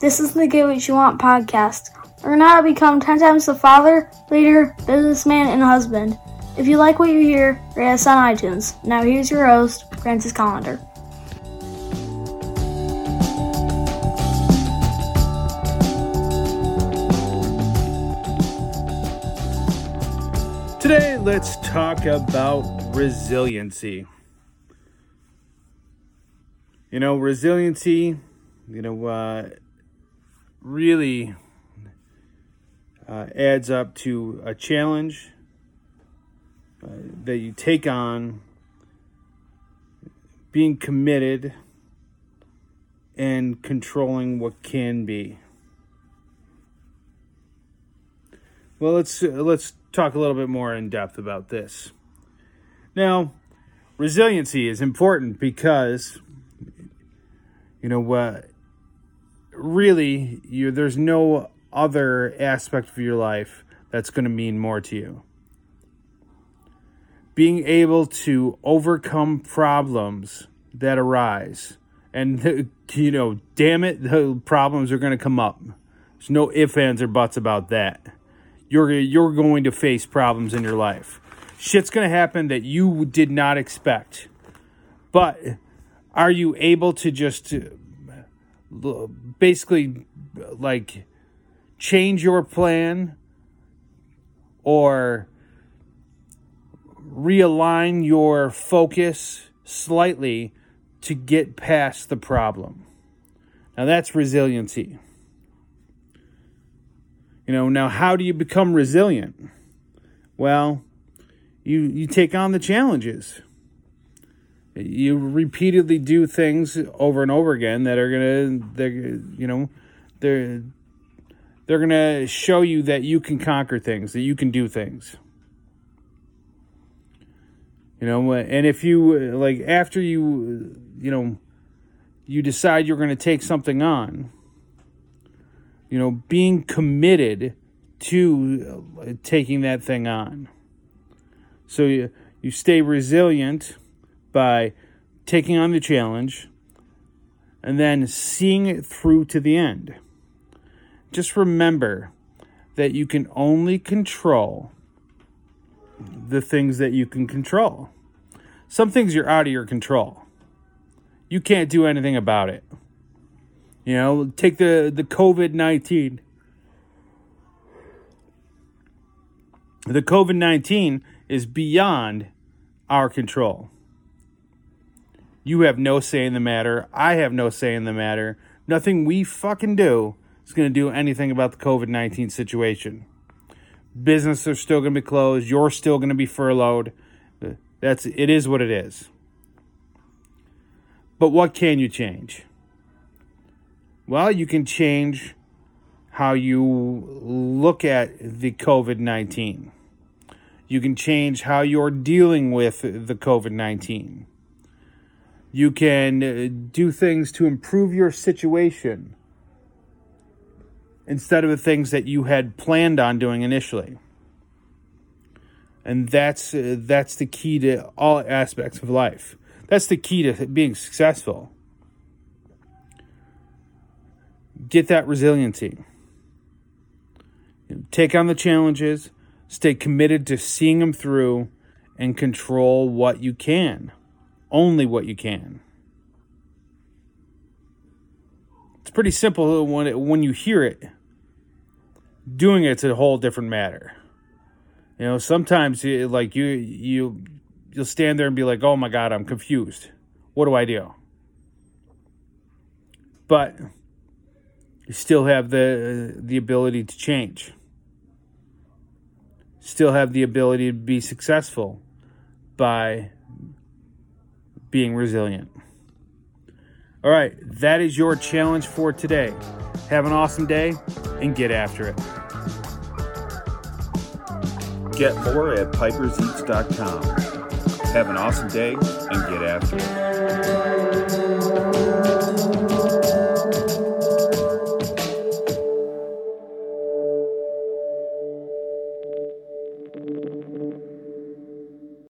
This is the Get What You Want podcast. Learn how to become 10 times the father, leader, businessman, and husband. If you like what you hear, rate us on iTunes. Now here's your host, Francis Collender. Today, let's talk about resiliency. You know, resiliency, you know, uh, really uh, adds up to a challenge uh, that you take on, being committed, and controlling what can be. Well, let's let's talk a little bit more in depth about this. Now, resiliency is important because you know what really you there's no other aspect of your life that's going to mean more to you. Being able to overcome problems that arise and you know, damn it, the problems are going to come up. There's no ifs, ands, or buts about that. You're you're going to face problems in your life. Shit's going to happen that you did not expect. But are you able to just basically like change your plan or realign your focus slightly to get past the problem. Now that's resiliency. You know, now how do you become resilient? Well, you you take on the challenges you repeatedly do things over and over again that are gonna they're you know they're they're gonna show you that you can conquer things that you can do things. You know and if you like after you you know you decide you're going to take something on you know being committed to uh, taking that thing on. So you you stay resilient by taking on the challenge and then seeing it through to the end. Just remember that you can only control the things that you can control. Some things you're out of your control. You can't do anything about it. You know, take the, the COVID 19. The COVID 19 is beyond our control. You have no say in the matter. I have no say in the matter. Nothing we fucking do is going to do anything about the COVID 19 situation. Businesses are still going to be closed. You're still going to be furloughed. That's it is what it is. But what can you change? Well, you can change how you look at the COVID 19. You can change how you're dealing with the COVID 19. You can uh, do things to improve your situation instead of the things that you had planned on doing initially. And that's uh, that's the key to all aspects of life. That's the key to being successful. Get that resiliency. Take on the challenges, stay committed to seeing them through, and control what you can only what you can. It's pretty simple when it, when you hear it. Doing it's a whole different matter. You know, sometimes like you you you'll stand there and be like, "Oh my god, I'm confused. What do I do?" But you still have the the ability to change. Still have the ability to be successful by being resilient. All right, that is your challenge for today. Have an awesome day and get after it. Get more at piperseats.com. Have an awesome day and get after it.